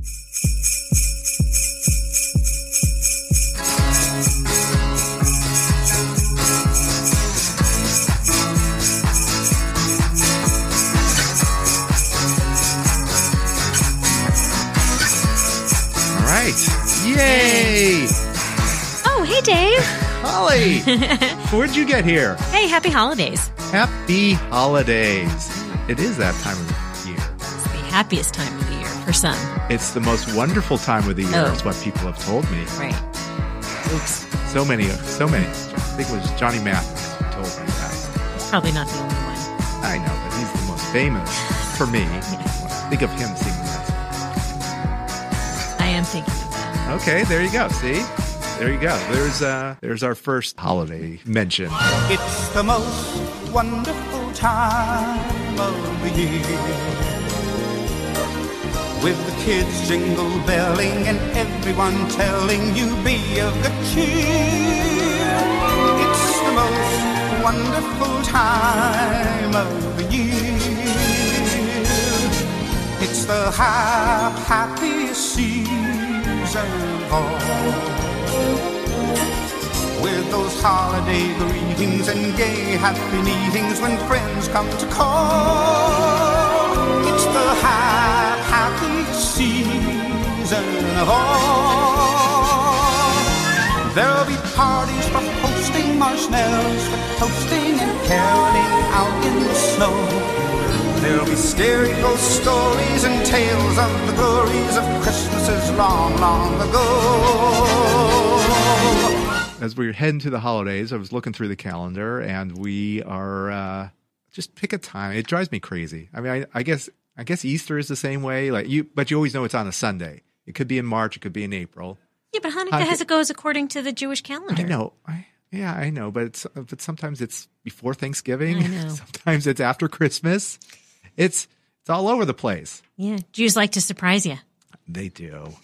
All right. Yay! Oh, hey, Dave. Holly! Where'd you get here? Hey, happy holidays. Happy holidays. It is that time of year. It's the happiest time of the year for some. It's the most wonderful time of the year, Oh. is what people have told me. Right. Oops. So many, so many. I think it was Johnny Mathis who told me that. Probably not the only one. I know, but he's the most famous for me. Think of him singing that I am thinking of that. Okay, there you go. See? There you go. There's uh there's our first holiday mention. It's the most wonderful time of the year. With the kids jingle belling and everyone telling you be of good cheer. It's the most wonderful time of the year. It's the hap- happiest season of all with those holiday greetings and gay happy meetings when friends come to call. It's the ha- happiest season. There'll be parties for hosting, marshmallows for toasting, and caroling out in the snow. There'll be scary ghost stories and tales of the glories of Christmases long, long ago. As we're heading to the holidays, I was looking through the calendar and we are uh just pick a time. It drives me crazy. I mean, I, I guess I guess Easter is the same way. Like you, but you always know it's on a Sunday. It could be in March. It could be in April. Yeah, but Hanukkah has it goes according to the Jewish calendar. I know. I, yeah, I know. But it's, but sometimes it's before Thanksgiving. Sometimes it's after Christmas. It's it's all over the place. Yeah, Jews like to surprise you. They do.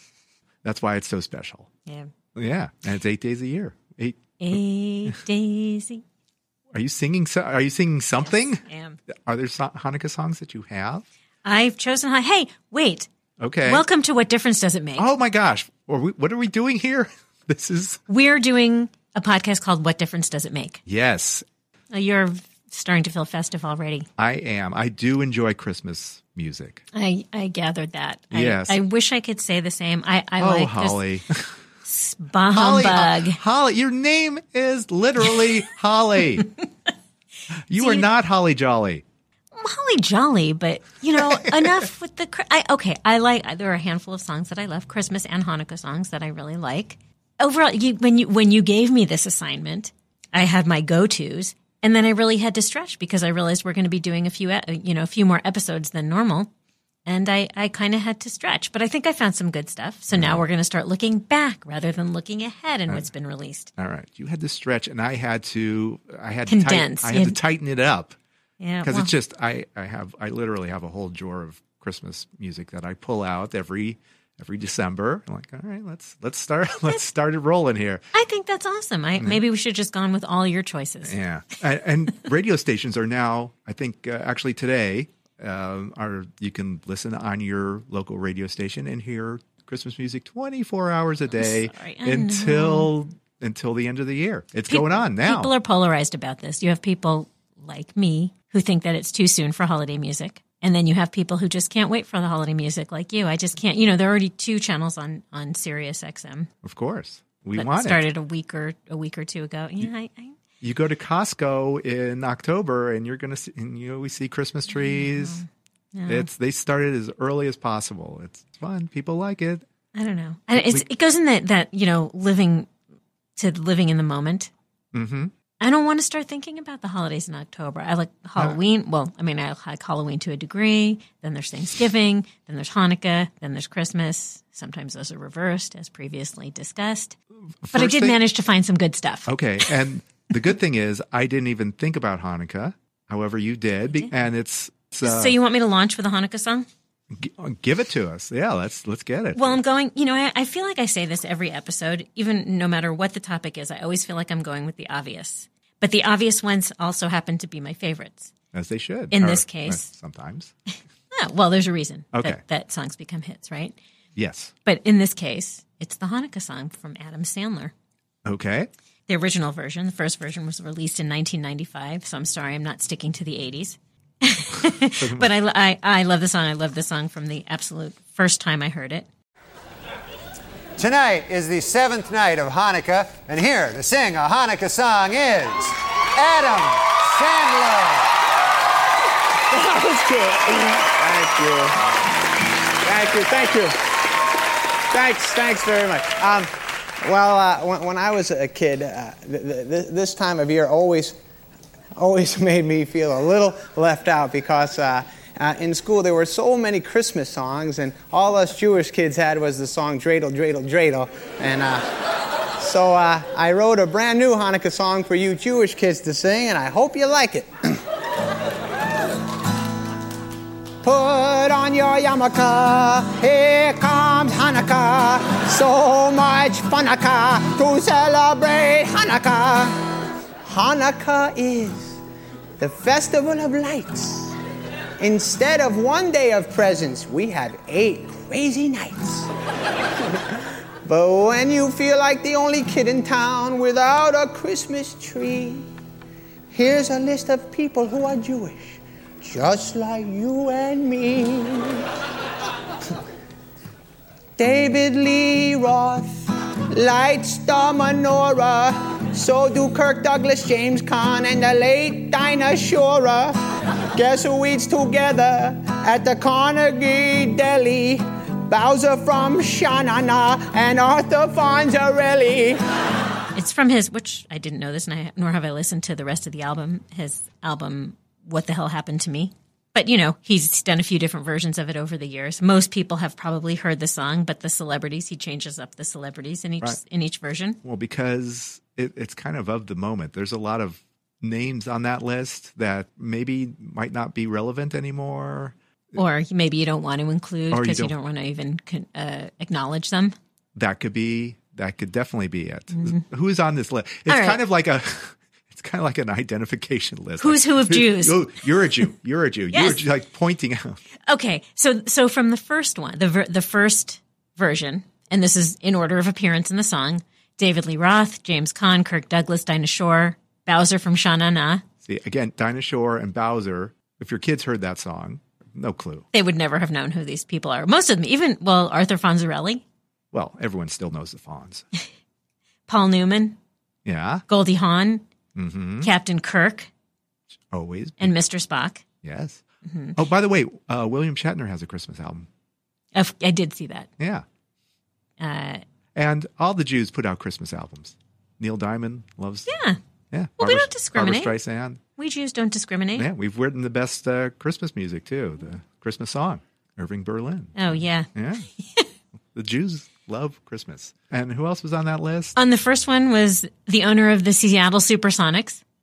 That's why it's so special. Yeah. Yeah, and it's eight days a year. Eight. Eight daisy. Are you singing? so- Are you singing something? I Am. Are there so- Hanukkah songs that you have? I've chosen. Hey, wait. Okay. Welcome to What Difference Does It Make? Oh my gosh! Are we, what are we doing here? This is We're doing a podcast called What Difference Does It Make? yes. Uh, You're starting to feel festive already. I am. I do enjoy Christmas music. I, I gathered that. I, Yes. I wish I could say the same. I, I oh, like Holly. this Holly, uh, Holly, your name is literally Holly. You are not Holly Jolly. Holly Jolly, but you know, enough with the. cr- I, okay, I like. There are a handful of songs that I love, Christmas and Hanukkah songs that I really like. Overall, you, when you when you gave me this assignment, I had my go tos, and then I really had to stretch because I realized we're going to be doing a few, e- you know, a few more episodes than normal, and I I kind of had to stretch. But I think I found some good stuff. So now we're going to start looking back rather than looking ahead in what's been released. All right, you had to stretch, and I had to. I had Condense. To tighten, I had to tighten it up Yeah, because well, it's just I. I have. I literally have a whole drawer of Christmas music that I pull out every every December. I'm like, all right, let's let's start let's start it rolling here. I think that's awesome. I maybe we should just gone with all your choices. Yeah, and, and radio stations are now. I think uh, actually today um, are you can listen on your local radio station and hear Christmas music 24 hours a day until until the end of the year. It's going on now. People are polarized about this. You have people like me who think that it's too soon for holiday music. And then you have people who just can't wait for the holiday music, like you. I just can't. You know, there are already two channels on on Sirius XM Of course, we want it. started a week or a week or two ago. Yeah, I, I, You go to Costco in October, and you're gonna see, and you always see Christmas trees. It's they started as early as possible. It's fun. People like it. I don't know. And it's, it goes in that that you know living to living in the moment. Mm-hmm. I don't want to start thinking about the holidays in October. I like Halloween. Well, I mean, I like Halloween to a degree. Then there's Thanksgiving. Then there's Hanukkah. Then there's Christmas. Sometimes those are reversed, as previously discussed. But I did thing- manage to find some good stuff. Okay, and the good thing is, I didn't even think about Hanukkah. However, you did, be- and it's, it's uh, so you want me to launch with a Hanukkah song? G- give it to us. Yeah, let's let's get it. Well, I'm going, you know, I, I feel like I say this every episode, even no matter what the topic is. I always feel like I'm going with the obvious. But the obvious ones also happen to be my favorites. as they should. in Or, this uh, case- sometimes. Ah, well, there's a reason Okay. that, that songs become hits, right? Yes. But in this case, it's the Hanukkah song from Adam Sandler. Okay. The original version, the first version was released in 1995. So I'm sorry, I'm not sticking to the 80s. But I, I, I love the song. I love the song from the absolute first time I heard it. Tonight is the seventh night of Hanukkah, and here to sing a Hanukkah song is Adam Sandler. That was good. Thank you. Thank you. Thank you. Thanks. Thanks very much. Um, well, uh, when, when I was a kid, uh, th- th- th- this time of year always, always made me feel a little left out because uh, uh, in school there were so many Christmas songs, and all us Jewish kids had was the song "Dreidel, Dreidel, Dreidel," and. Uh, so uh, I wrote a brand new Hanukkah song for you Jewish kids to sing, and I hope you like it. Put on your yarmulke, here comes Hanukkah. So much Hanukkah to celebrate Hanukkah. Hanukkah is the festival of lights. Instead of one day of presents, we have eight crazy nights. but when you feel like the only kid in town without a Christmas tree, here's a list of people who are Jewish just like you and me. David Lee Roth lights the menorah. So do Kirk Douglas, James Caan, and the late Dinah Shora. Guess who eats together at the Carnegie Deli? Bowser from Sha Na Na and Arthur Fonzarelli. It's from his, which I didn't know this, and I, nor have I listened to the rest of the album. His album, "What the Hell Happened to Me." But you know, he's done a few different versions of it over the years. Most people have probably heard the song, but the celebrities, he changes up the celebrities in each Right. in each version. Well, because it, it's kind of of the moment. There's a lot of names on that list that maybe might not be relevant anymore. Or maybe you don't want to include Or you because you, don't- want to even uh, acknowledge them. That could be. That could definitely be it. Who is on this list? It's Mm-hmm. Right. kind of like a. It's kind of like an identification list. Who's who of Jews? You're a Jew. You're a Jew. Yes. You're like pointing out. Okay, so so from the first one, the ver- the first version, and this is in order of appearance in the song: David Lee Roth, James Caan, Kirk Douglas, Dinah Shore, Bowser from Sha Na Na. See again, Dinah Shore and Bowser. If your kids heard that song, no clue. They would never have known who these people are. Most of them, even well, Arthur Fonzarelli, Well, everyone still knows the Fonz. Paul Newman, Yeah, Goldie Hawn, Mm-hmm. Captain Kirk, always. and Mr. Spock. Yes. Mm-hmm. Oh, by the way, uh, William Shatner has a Christmas album. I did see that. Yeah. Uh, And all the Jews put out Christmas albums. Neil Diamond loves. yeah, Yeah. Well, we don't discriminate. Barbra Streisand. we Jews don't discriminate. Yeah, we've written the best uh, Christmas music too. The Christmas song, Irving Berlin. Oh yeah. Yeah. the Jews love Christmas. And who else was on that list? On the first one was the owner of the Seattle Supersonics.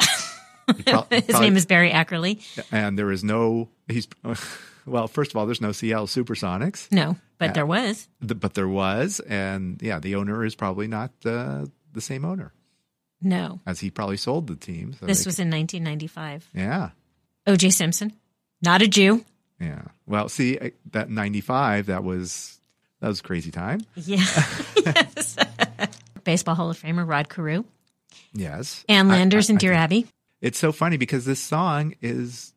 Pro- His probably- name is Barry Ackerley. And there is no. He's. Well, first of all, there's no Seattle Supersonics, No, but there was. th- but there was, and yeah, the owner is probably not uh, the same owner No. as he probably sold the team. So This was in 1995. yeah, O.J. Simpson, not a Jew. yeah. Well, see uh, that '95, that was that was a crazy time. Yeah. yes. Baseball Hall of Famer Rod Carew. Yes, Ann I- Landers I- and Dear Abby. It's so funny because this song is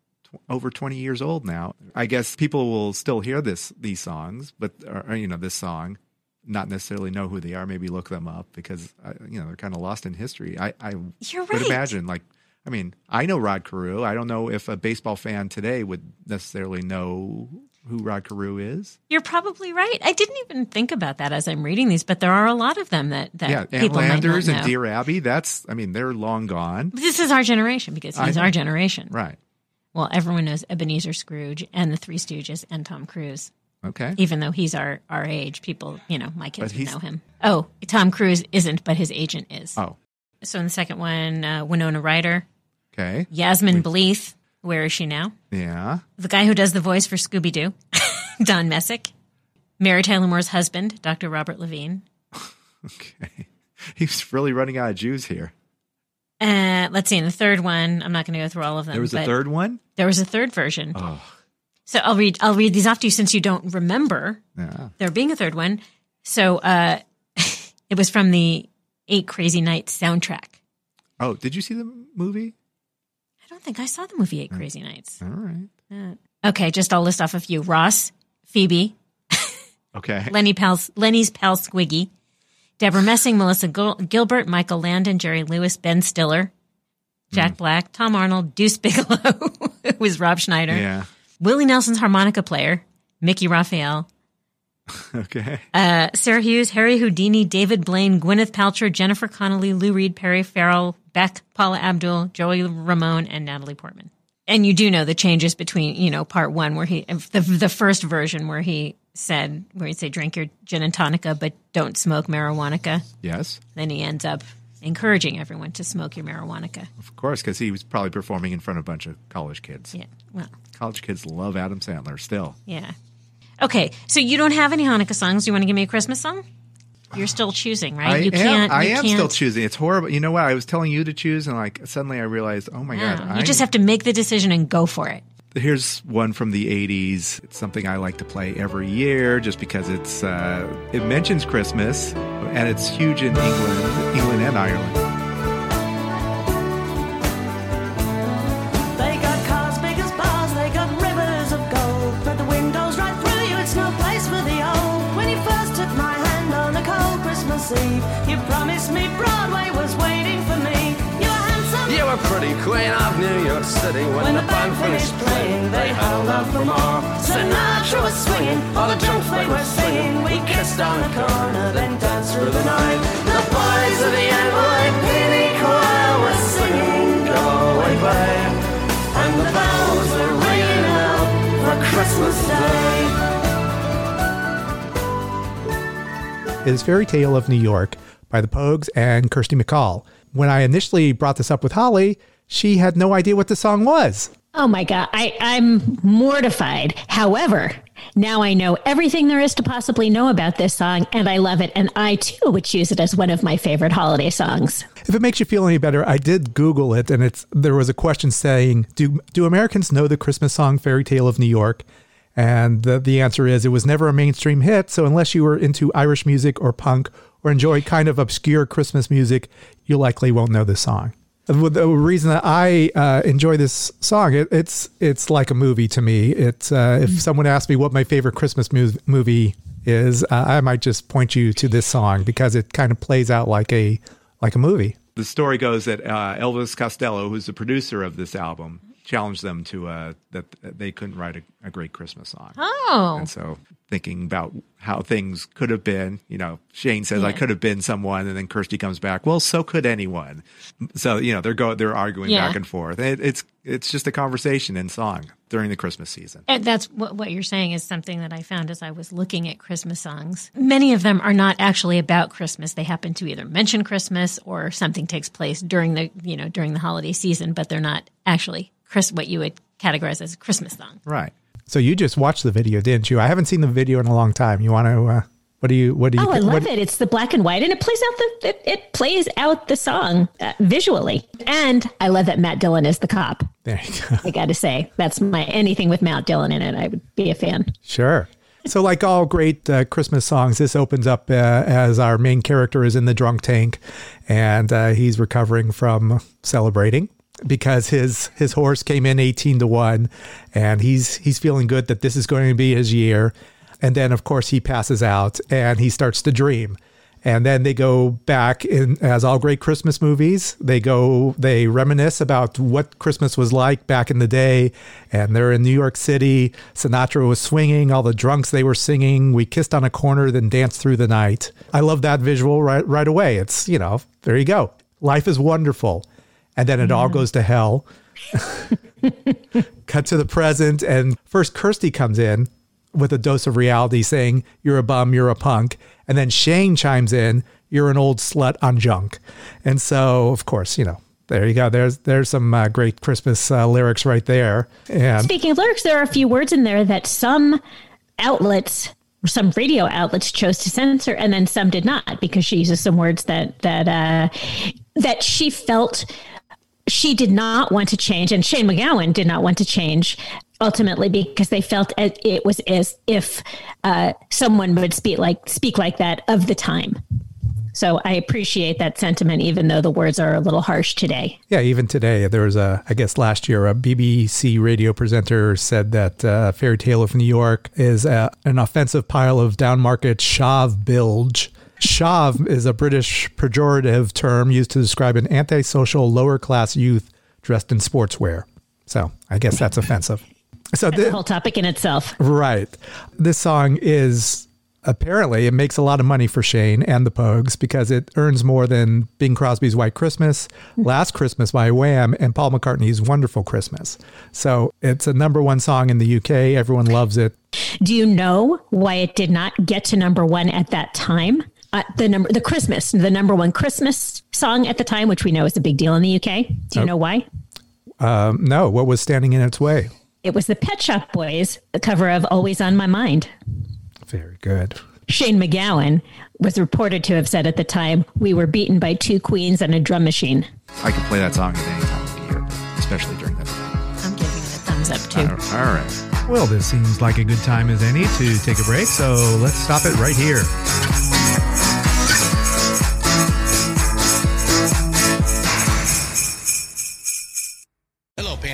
over 20 years old now. I guess people will still hear this these songs, but or, or, you know this song, not necessarily know who they are. Maybe look them up because uh, you know they're kind of lost in history. I, I You're would imagine like. I mean, I know Rod Carew. I don't know if a baseball fan today would necessarily know who Rod Carew is. You're probably right. I didn't even think about that as I'm reading these, but there are a lot of them that, that yeah, people Landers might not and know. Dear Abby. That's, I mean, they're long gone. But this is our generation because I he's know. our generation. Right. Well, everyone knows Ebenezer Scrooge and the Three Stooges and Tom Cruise. Okay. Even though he's our, our age, people, you know, my kids would know him. Oh, Tom Cruise isn't, but his agent is. Oh, So in the second one, uh, Winona Ryder, okay. Yasmine Bleeth. Where is she now? Yeah. The guy who does the voice for Scooby Doo, Don Messick. Mary Tyler Moore's husband, Dr. Robert Levine. Okay. He's really running out of Jews here. Uh, let's see. In the third one, I'm not going to go through all of them. There was a third one? There was a third version. Oh, So I'll read. I'll read these off to you since you don't remember yeah. there being a third one. So uh, it was from the Eight Crazy Nights soundtrack. Oh, did you see the movie? I don't think I saw the movie Eight Crazy Nights. All right. Uh, okay, just I'll list off a few: Ross, Phoebe, Okay. Lenny Pal, Lenny's pal Squiggy, Deborah Messing, Melissa Gil- Gilbert, Michael Landon, Jerry Lewis, Ben Stiller, Jack Black, Tom Arnold, Deuce Bigalow, who was Rob Schneider, Yeah. Willie Nelson's harmonica player, Mickey Raphael, Okay. uh, Sarah Hughes, Harry Houdini, David Blaine, Gwyneth Paltrow, Jennifer Connelly, Lou Reed, Perry Farrell, Beck, Paula Abdul, Joey Ramone, and Natalie Portman. And you do know the changes between, you know, part one where he, the, the first version where he said, where he'd say, drink your gin and tonica, but don't smoke marijuana. Yes. Then he ends up encouraging everyone to smoke your marijuana. Of course, because he was probably performing in front of a bunch of college kids. Yeah. Well, College kids love Adam Sandler still. yeah. Okay. So you don't have any Hanukkah songs. Do You want to give me a Christmas song? You're still choosing, right? I you am. can't. I you am can't, still choosing. It's horrible. You know what? I was telling you to choose, and like suddenly I realized, oh my Yeah, god! you I- just have to make the decision and go for it. Here's one from the '80s. It's something I like to play every year, just because it's uh, it mentions Christmas, and it's huge in England, England and Ireland. Queen of New York City when, When the band finished playing. They held out for more. Sinatra was swinging, all the junk they were singing. We kissed on the corner, then danced through the night. The boys of the NYPD choir were singing, Go away, babe. And the bells were ringing out for Christmas Day. is Fairy Tale of New York by the Pogues and Kirsty MacColl. When I initially brought this up with Holly, she had no idea what the song was. Oh my God, I, I'm mortified. However, now I know everything there is to possibly know about this song, and I love it. And I too would choose it as one of my favorite holiday songs. If it makes you feel any better, I did Google it, and it's there was a question saying, "Do do Americans know the Christmas song Fairy Tale of New York?" And the, the answer is, it was never a mainstream hit. So unless you were into Irish music or punk or enjoy kind of obscure Christmas music, you likely won't know this song. The the reason that I uh, enjoy this song, it, it's it's like a movie to me. It's uh, if someone asked me what my favorite Christmas mu- movie is, uh, I might just point you to this song because it kind of plays out like a like a movie. The story goes that uh, Elvis Costello, who's the producer of this album, challenged them to uh, that they couldn't write a, a great Christmas song. Oh, And so, thinking about how things could have been, you know, Shane says I could have been someone, and then Kirsty comes back. Well, so could anyone. So you know, they're go they're arguing Yeah. back and forth. It, it's it's just a conversation in song during the Christmas season. And that's what, what you're saying is something that I found as I was looking at Christmas songs. Many of them are not actually about Christmas. They happen to either mention Christmas or something takes place during the you know during the holiday season, but they're not actually Chris what you would categorize as a Christmas song. Right. So you just watched the video, didn't you? I haven't seen the video in a long time. You want to? Uh, what do you? What do you? Oh, I love what, it. It's the black and white, and it plays out the it, it plays out the song uh, visually. And I love that Matt Dillon is the cop. There you go. I got to say, that's my anything with Matt Dillon in it. I would be a fan. Sure. So, like all great uh, Christmas songs, this opens up uh, as our main character is in the drunk tank, and uh, he's recovering from celebrating. Because his his horse came in 18 to 1 and he's he's feeling good that this is going to be his year. And then of course he passes out and he starts to dream. And then they go back in as all great christmas movies they go they reminisce about what christmas was like back in the day. And they're in new york city. Sinatra was swinging all the drunks they were singing. We kissed on a corner then danced through the night. I love that visual right right away. It's you know there you go. Life is wonderful and then it all goes to hell. Cut to the present and first kirsty comes in with a dose of reality saying you're a bum you're a punk. And then shane chimes in you're an old slut on junk. And so of course you know there you go. There's there's some uh, great christmas uh, lyrics right there. And Speaking of lyrics, there are a few words in there that some outlets, some radio outlets, chose to censor, and then some did not because she uses some words that that uh, that she felt she did not want to change, and Shane MacGowan did not want to change ultimately because they felt it was as if uh, someone would speak like speak like that of the time. So I appreciate that sentiment, even though the words are a little harsh today. Yeah, even today, there was a, I guess last year, a BBC radio presenter said that uh, Fairy Tale of New York is a, an offensive pile of downmarket chav bilge. Chav is a British pejorative term used to describe an antisocial lower class youth dressed in sportswear. So I guess that's offensive. So That's thi- whole topic in itself. Right. This song is apparently it makes a lot of money for Shane and the Pogues because it earns more than Bing Crosby's White Christmas, Last Christmas by Wham, and Paul McCartney's Wonderful Christmas. So it's a number one song in the UK. Everyone loves it. Do you know why it did not get to number one at that time? Uh, the number, the Christmas, the number one Christmas song at the time, which we know is a big deal in the UK. Do you know why? Um, no, what was standing in its way? It was the Pet Shop Boys, the cover of "Always on My Mind." Very good. Shane MacGowan was reported to have said at the time, "We were beaten by two queens and a drum machine." I could play that song at any time of the year, especially during that time. I'm giving it a thumbs up too. All all right. Well, this seems like a good time as any to take a break, so let's stop it right here.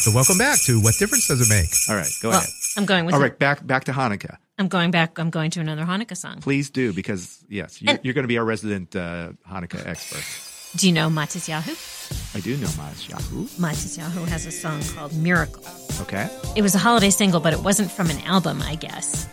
So, welcome back to What Difference Does It Make? All right, go Well, ahead. I'm going with All it. right, back back to Hanukkah. I'm going back. I'm going to another Hanukkah song. Please do because yes, you're, And- you're going to be our resident uh, Hanukkah expert. Do you know Matisyahu? I do know Yahoo. Matisyahu has a song called Miracle. Okay. It was a holiday single, but it wasn't from an album, I guess.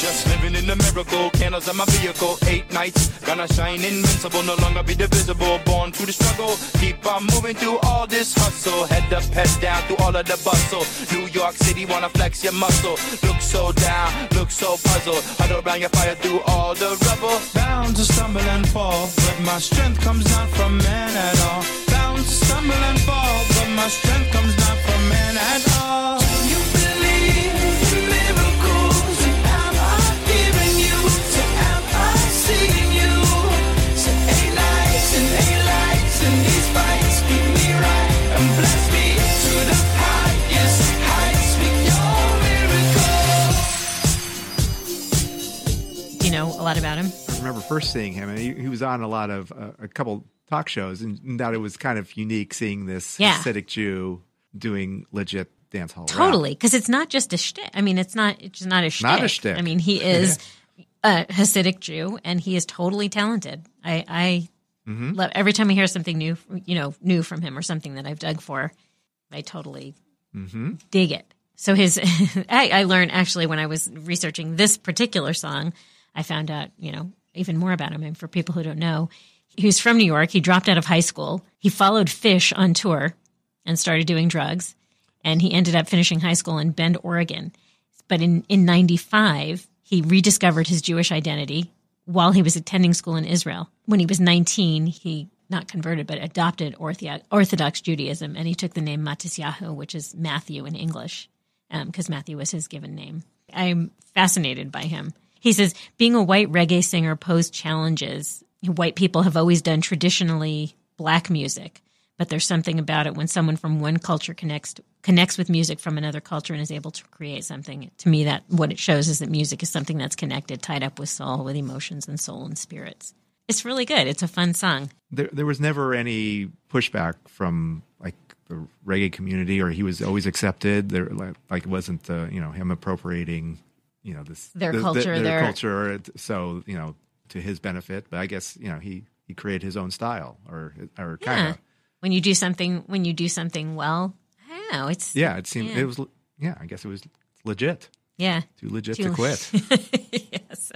Just living in the miracle, candles on my vehicle, eight nights. Gonna shine invincible, no longer be divisible. Born to the struggle, keep on moving through all this hustle. Head up, head down through all of the bustle. New York City wanna flex your muscle. Look so down, look so puzzled. Huddle around your fire through all the rubble. Bound to stumble and fall, but my strength comes not from man at all. Bound to stumble and fall, but my strength comes not from man at all. About him? I remember first seeing him, and he, he was on a lot of uh, a couple talk shows, and, and that it was kind of unique seeing this Yeah. Hasidic Jew doing legit dance hall. Totally, because it's not just a shtick. I mean, it's not. It's just not a shtick. Not a shtick. I mean, he is a Hasidic Jew, and he is totally talented. I, I Mhm. love every time I hear something new, you know, new from him or something that I've dug for. I totally Mm-hmm. dig it. So his, I, I learned actually when I was researching this particular song, I found out, you know, even more about him. And for people who don't know, he was from New York. He dropped out of high school. He followed Phish on tour and started doing drugs. And he ended up finishing high school in Bend, Oregon. But in, in 95, he rediscovered his Jewish identity while he was attending school in Israel. When he was 19, he not converted, but adopted Orthodox Judaism, and he took the name Matisyahu, which is Matthew in English, um, because Matthew was his given name. I'm fascinated by him. He says, being a white reggae singer posed challenges. White people have always done traditionally black music, but there's something about it when someone from one culture connects connects with music from another culture and is able to create something. To me, that what it shows is that music is something that's connected, tied up with soul, with emotions and soul and spirits. It's really good. It's a fun song. There, there was never any pushback from like the reggae community, or he was always accepted. There, like, like it wasn't uh, you know him appropriating, you know this Their the- the- culture, their, their- culture. So you know to his benefit, but I guess you know he he created his own style, or or kind Yeah. When you do something, when you do something well, I don't know. It's yeah. It seemed yeah. it was yeah. I guess it was legit. Yeah. Too legit Too- to quit. yes.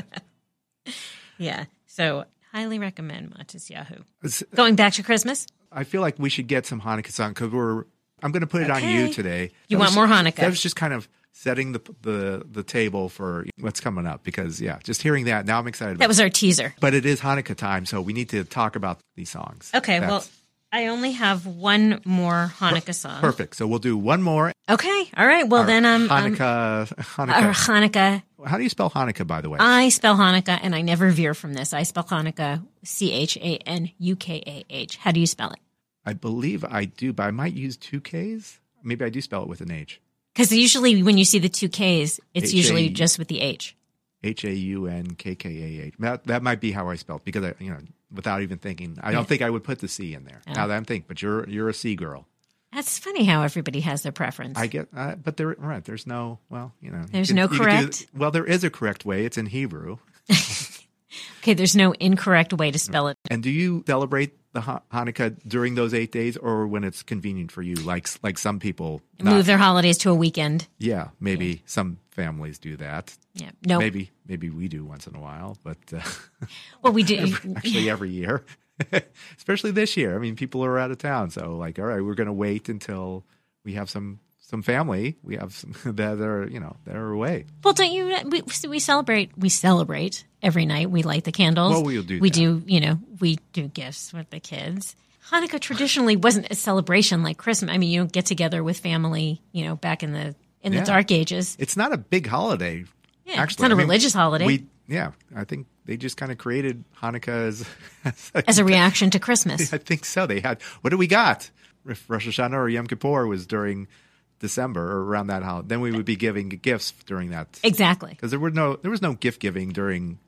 yeah. So highly recommend Matisyahu. It's- uh, Going back to Christmas. I feel like we should get some Hanukkah song because we're. I'm going to put it on you today. You That want was- more Hanukkah. That was just kind of setting the the the table for what's coming up because yeah, just hearing that now I'm excited. That was it. our teaser. But it is Hanukkah time, so we need to talk about these songs. Okay. Well, That's I only have one more Hanukkah song. perfect. So we'll do one more. Okay. All right. Well, Our then um, um, Hanukkah. Or Hanukkah. Hanukkah. How do you spell Hanukkah, by the way? I spell Hanukkah, and I never veer from this. I spell Hanukkah C H A N U K A H. How do you spell it? I believe I do, but I might use two K's. Maybe I do spell it with an H. Because usually when you see the two Ks, it's H A- usually just with the H. H A U N K K A H. That that might be how I spell it because I, you know, without even thinking, I don't think I would put the C in there. Oh. Now that I'm thinking, but you're you're a C girl. That's funny how everybody has their preference. I get, uh, but there, right? There's no, well, you know, you There's can- no you can do- correct? well, there is a correct way. It's in Hebrew. Okay, there's no incorrect way to spell it. And do you celebrate the Ha- Hanukkah during those eight days, or when it's convenient for you? Like like some people not- Move their holidays to a weekend. Yeah, maybe some families do that. Yeah, no. maybe maybe we do once in a while, but uh, Well, we do. every- actually every year, especially this year. I mean, people are out of town, so like, all right, we're going to wait until we have some some family. We have some that are you know that are away. Well, don't you? We, we celebrate. We celebrate every night. We light the candles. Well, we'll do We that. do. You know, we do gifts with the kids. Hanukkah traditionally wasn't a celebration like Christmas. I mean, you don't get together with family. You know, back in the in Yeah. the dark ages. It's not a big holiday. Yeah, actually. it's not a a religious holiday. We yeah, I think they just kind of created Hanukkah as as As a reaction to Christmas. I think so. They had what do we got? If Rosh Hashanah or Yom Kippur was during December or around that holiday, then we would be giving gifts during that. Exactly. Because there were no there was no gift giving during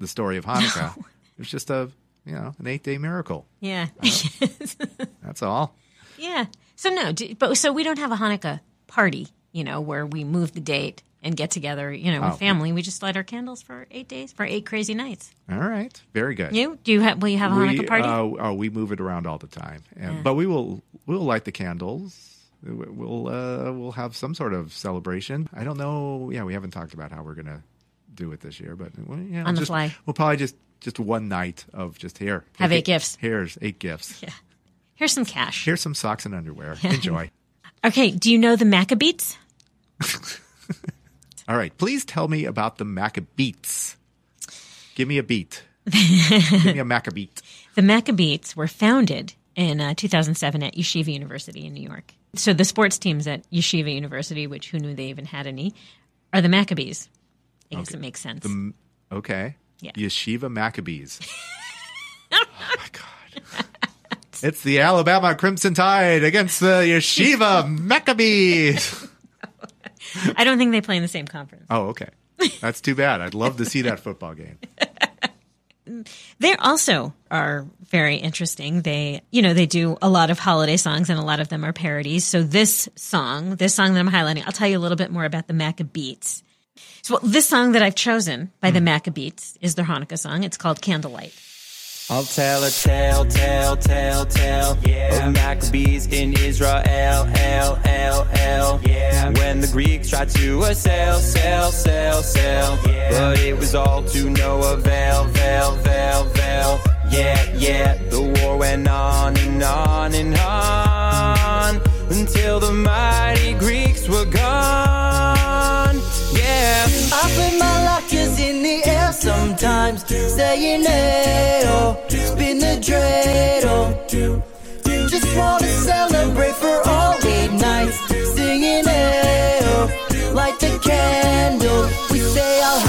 the, story of Hanukkah. It was just a you know an eight day miracle. Yeah. That's all. yeah. So no, do, but so we don't have a Hanukkah party you know, where we move the date and get together, you know, with Oh. family. We just light our candles for eight days, for eight crazy nights. All right, very good. You do you have? Will you have a we, Hanukkah party? Uh, oh, we move it around all the time, and, Yeah. but we will we'll light the candles. We'll uh, we'll have some sort of celebration. I don't know. Yeah, we haven't talked about how we're gonna do it this year, but well, yeah, On the just- fly. We'll probably just just one night of just here. Have take eight gifts. Here's eight gifts. Yeah. Here's some cash. Here's some socks and underwear. Enjoy. Okay. Do you know the Maccabees? All right, please tell me about the Maccabeats. Give me a beat. Give me a Maccabeat. The Maccabeats were founded in uh, 2007 at Yeshiva University in New York. So the sports teams at Yeshiva University, which who knew they even had any, are the Maccabees. I guess it makes sense. The, okay. Yeah. Yeshiva Maccabees. oh my god. It's the Alabama Crimson Tide against the Yeshiva Maccabees. I don't think they play in the same conference. Oh, okay. That's too bad. I'd love to see that football game. They also are very interesting. They, you know, they do a lot of holiday songs and a lot of them are parodies. So this song, this song that I'm highlighting, I'll tell you a little bit more about the Maccabeats. So this song that I've chosen by the hmm. Maccabeats is their Hanukkah song. It's called Candlelight. I'll tell a tale, tale, tale, tale yeah. of Maccabees in Israel, L, L, L. Yeah. When the Greeks tried to assail, sail, sail, sail. Yeah. But it was all to no avail, veil, veil, veil. Yeah, yeah. The war went on and on and on until the mighty Greeks were gone. Sometimes, saying hey spin the dreidel. Just wanna celebrate for all eight nights, singing hey light the candle. We say Al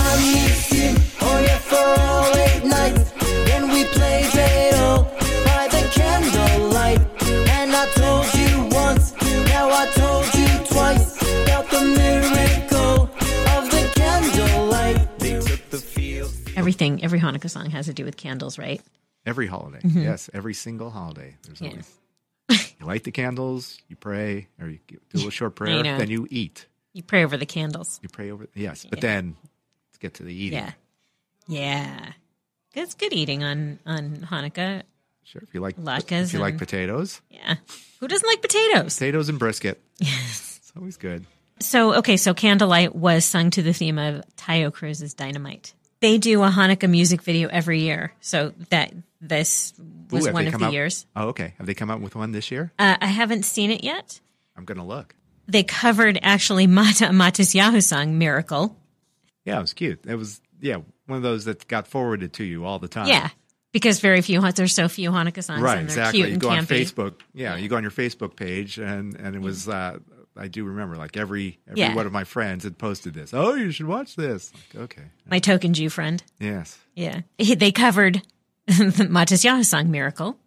Everything, every Hanukkah song has to do with candles, right? Every holiday. Mhm. Yes, every single holiday. There's Yeah. always you light the candles, you pray, or you do a short prayer, then you eat. You pray over the candles. You pray over yes, but Yeah. then let's get to the eating. Yeah. Yeah. It's good eating on, on Hanukkah. Sure. If you like Latkes if you like potatoes. Yeah. Who doesn't like potatoes? Potatoes and brisket. Yes. It's always good. So, okay, so Candlelight was sung to the theme of Taio Cruz's Dynamite. They do a Hanukkah music video every year. So that this was Ooh, one of the out- years. Oh, okay. Have they come out with one this year? Uh, I haven't seen it yet. I'm gonna look. They covered actually Mata Matisyahu's song Miracle. Yeah, it was cute. It was yeah, one of those that got forwarded to you all the time. Yeah. Because very few, there's so few Hanukkah songs right, and they're exactly. You go on campy. Facebook. Yeah, you go on your Facebook page, and and it was. Uh, I do remember, like every every Yeah. one of my friends had posted this. Oh, you should watch this. Like, okay, My token Jew friend. yes. Yeah. He- They covered the Matisyahu song Miracle.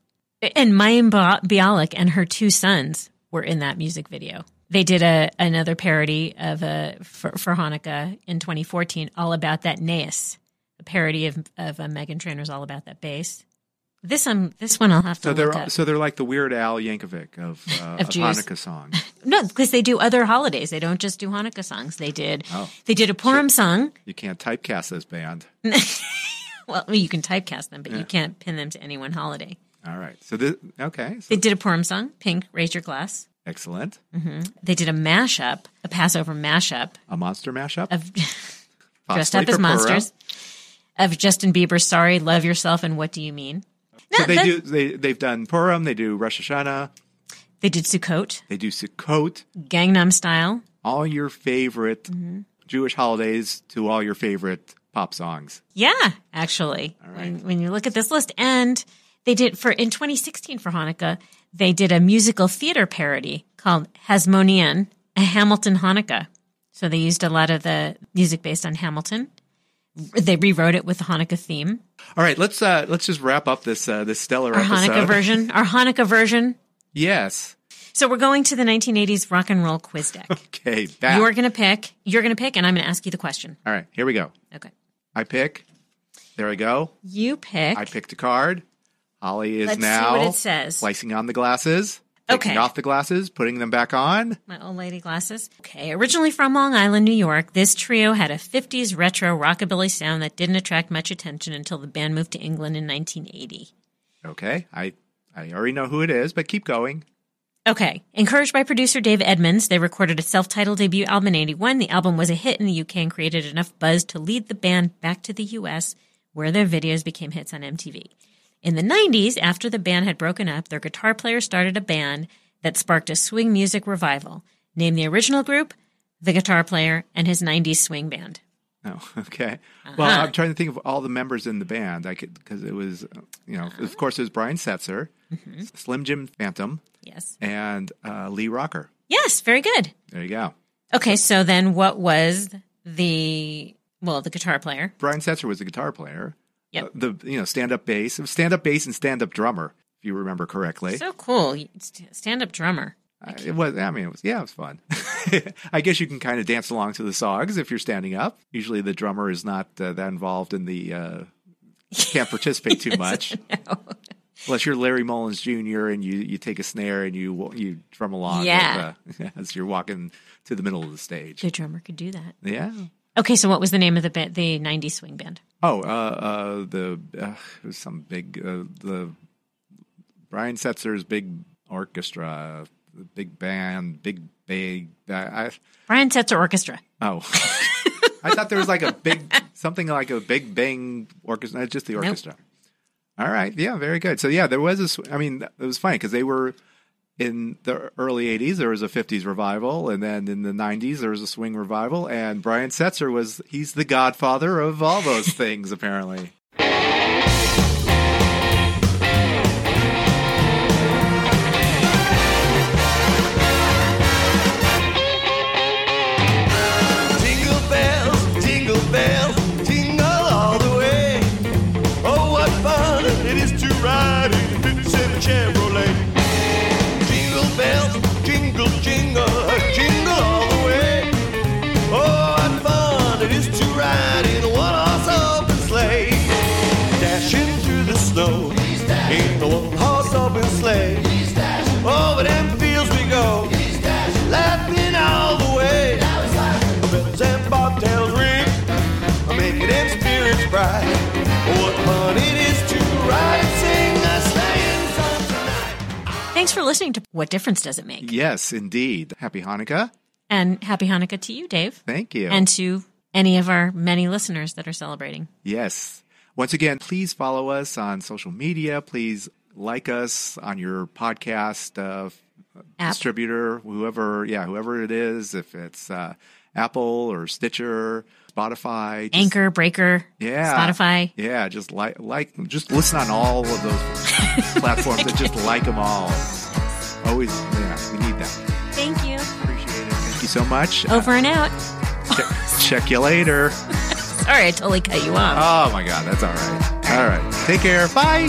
And Mayim Bialik and her two sons were in that music video. They did a another parody of a for, for Hanukkah in 2014, all about that Naas, a parody of of uh, Meghan Trainor's all about that bass. This um this one I'll have to So look they're up. so they're like the Weird Al Yankovic of, uh, Of of, Hanukkah songs. No, because they do other holidays. They don't just do Hanukkah songs. They did Oh. they did a Purim song. You can't typecast this band. Well, you can typecast them, but Yeah. you can't pin them to any one holiday. All right. So this okay. So They did a Purim song, Pink, Raise Your Glass. excellent. hmm They did a mashup, a Passover mashup A monster mashup of dressed up as Purim. monsters of Justin Bieber's "Sorry, Love Yourself" and "What Do You Mean." So No, they do. They they've done Purim. They do Rosh Hashanah. They did Sukkot, They do Sukkot. Gangnam Style. All your favorite Mm-hmm. Jewish holidays to all your favorite pop songs. Yeah, actually, when, when you look at this list, and they did for in 2016 for Hanukkah, they did a musical theater parody called Hasmonean, a Hamilton Hanukkah. So they used a lot of the music based on Hamilton. They rewrote it with the Hanukkah theme. All right, let's uh let's just wrap up this uh this stellar Our episode. Hanukkah version. Our Hanukkah version. Yes. So we're going to the 1980s rock and roll quiz deck. Okay. Back. You're going to pick. You're going to pick, and I'm going to ask you the question. All right. Here we go. Okay. I pick. There I go. You pick. I picked a card. Holly is Let's see now what it says. placing on the glasses. Taking Okay. off the glasses, putting them back on. My old lady glasses. Okay, originally from Long Island, New York, this trio had a 50s retro rockabilly sound that didn't attract much attention until the band moved to England in 1980. Okay, I I already know who it is, but keep going. Okay. Encouraged by producer Dave Edmunds, they recorded a self titled debut album in 81. The album was a hit in the UK and created enough buzz to lead the band back to the US, where their videos became hits on MTV. In the 90s, after the band had broken up, their guitar player started a band that sparked a swing music revival. Named the original group, the guitar player, and his 90s swing band. Oh, okay. Well, Uh-huh. I'm trying to think of all the members in the band. I could because it was, you know, of course, it was Brian Setzer, Mhm. Slim Jim Phantom, Yes. and uh, Lee Rocker. Yes, very good. There you go. Okay, so then what was the, well, the guitar player? Brian Setzer was the guitar player. Yep. Uh, the you know stand up bass, stand up bass, and stand up drummer, if you remember correctly. So cool. Stand up drummer. Uh, it was. I mean, it was. Yeah, it was fun. I guess you can kind of dance along to the songs if you're standing up. Usually, the drummer is not uh, that involved in the. Uh, can't participate too much. Unless you're Larry Mullins Jr. and you, you take a snare and you you drum along Yeah. with, uh, as you're walking to the middle of the stage. The drummer could do that. Yeah. Okay, so what was the name of the band, the 90s swing band? Oh, uh, uh, the uh, it was some big uh, the Brian Setzer's big orchestra, the big band, big big. I, Brian Setzer Orchestra. oh, I thought there was like a big something like a big bang orchestra. Not just the Nope. orchestra. All right, yeah, very good. So yeah, there was a. sw- I mean, it was funny because they were in the early '80s. There was a '50s revival, and then in the '90s there was a swing revival. And Brian Setzer was he's the godfather of all those things, apparently. Thanks for listening to What Difference Does It Make? Yes, indeed. Happy Hanukkah. And happy Hanukkah to you, Dave. Thank you. And to any of our many listeners that are celebrating. Yes. Once again, please follow us on social media. Please like us on your podcast uh, distributor, whoever, yeah, whoever it is, if it's uh, Apple or Stitcher, Spotify, just- Anchor, Breaker, yeah, Spotify. yeah, just like like just listen on all of those platforms and just like them all. Always, yeah, we need that. Thank you. Appreciate it. Thank you so much. Over and out. Check, check you later. Sorry, I totally cut you off. Oh my God, that's all right. All right, take care. Bye.